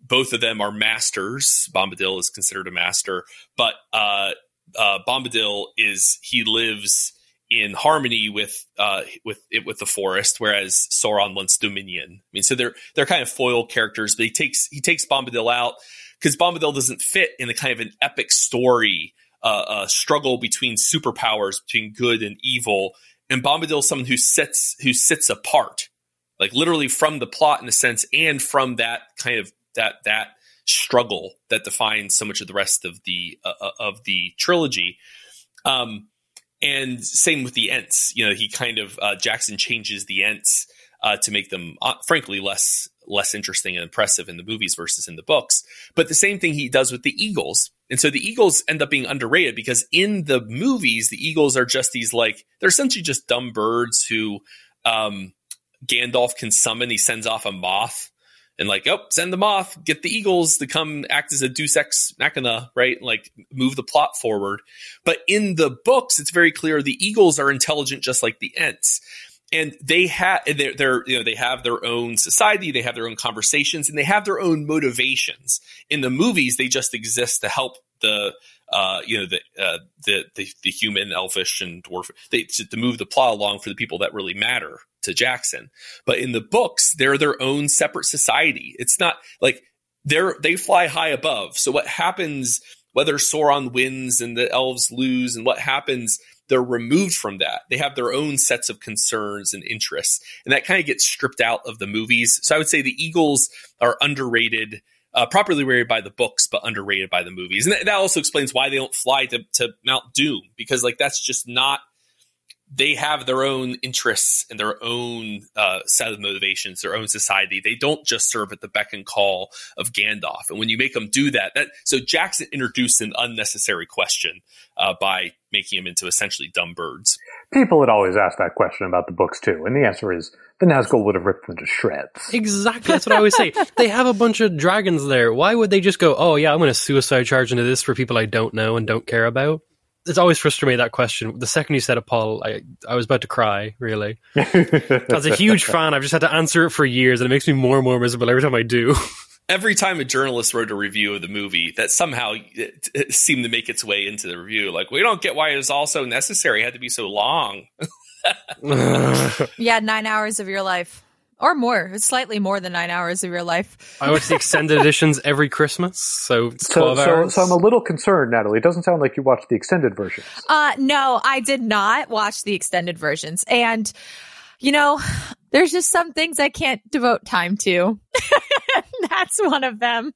both of them are masters. Bombadil is considered a master, but uh, uh, Bombadil is he lives in harmony with uh, with it with the forest, whereas Sauron wants dominion. I mean, so they're they're kind of foil characters, but he takes he takes Bombadil out because Bombadil doesn't fit in the kind of an epic story uh, a struggle between superpowers, between good and evil. And Bombadil is someone who sits who sits apart, like literally from the plot in a sense, and from that kind of that that struggle that defines so much of the rest of the uh, uh of the trilogy. Um, and same with the Ents. You know, he kind of uh, Jackson changes the Ents uh, to make them, uh, frankly, less less interesting and impressive in the movies versus in the books. But the same thing he does with the Eagles. And so the Eagles end up being underrated because in the movies, the Eagles are just these like, they're essentially just dumb birds who um, Gandalf can summon. He sends off a moth and like, oh, send the moth, get the Eagles to come act as a deus ex machina, right? Like move the plot forward. But in the books, it's very clear the Eagles are intelligent just like the Ents and they have they're, they're, you know they have their own society they have their own conversations and they have their own motivations in the movies they just exist to help the uh, you know the, uh, the, the the human elfish and dwarf they to, to move the plot along for the people that really matter to Jackson but in the books they're their own separate society it's not like they're they fly high above so what happens whether Sauron wins and the elves lose and what happens they're removed from that. They have their own sets of concerns and interests, and that kind of gets stripped out of the movies. So I would say the Eagles are underrated, uh, properly rated by the books, but underrated by the movies, and that, that also explains why they don't fly to, to Mount Doom because like that's just not they have their own interests and their own uh, set of motivations, their own society. They don't just serve at the beck and call of Gandalf. And when you make them do that, that so Jackson introduced an unnecessary question uh, by making them into essentially dumb birds. People had always asked that question about the books too, and the answer is the Nazgul would have ripped them to shreds. Exactly, that's what I always say. <laughs> they have a bunch of dragons there. Why would they just go, "Oh yeah, I'm going to suicide charge into this for people I don't know and don't care about"? it's always frustrated me that question. The second you said it, Paul, I I was about to cry. Really, <laughs> as a huge fan, I've just had to answer it for years, and it makes me more and more miserable every time I do. <laughs> every time a journalist wrote a review of the movie, that somehow it, it seemed to make its way into the review. Like, we don't get why it was also necessary; it had to be so long. <laughs> yeah, nine hours of your life or more. It's slightly more than nine hours of your life. I watch the extended <laughs> editions every Christmas, so so, so, so, I'm a little concerned, Natalie. It doesn't sound like you watched the extended versions. Uh, no, I did not watch the extended versions, and you know, there's just some things I can't devote time to. <laughs> That's one of them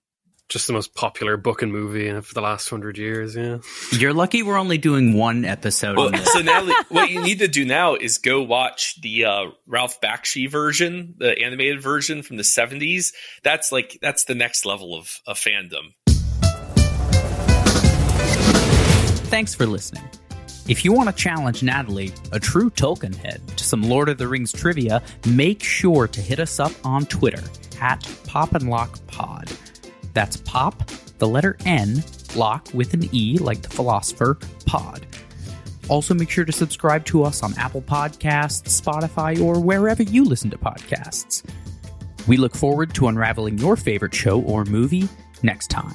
just the most popular book and movie for the last hundred years. Yeah, you're lucky we're only doing one episode. Well, so now what you need to do now is go watch the uh, Ralph Bakshi version, the animated version from the '70s. That's like that's the next level of, of fandom. Thanks for listening. If you want to challenge Natalie, a true Tolkien head, to some Lord of the Rings trivia, make sure to hit us up on Twitter at Pop and Locke Pod. That's pop, the letter N, lock with an E like the philosopher, pod. Also, make sure to subscribe to us on Apple Podcasts, Spotify, or wherever you listen to podcasts. We look forward to unraveling your favorite show or movie next time.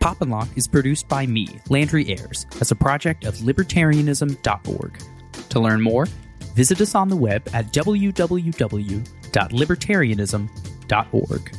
Pop and Locke is produced by me, Landry Ayres, as a project of libertarianism.org. To learn more, visit us on the web at www.libertarianism.org.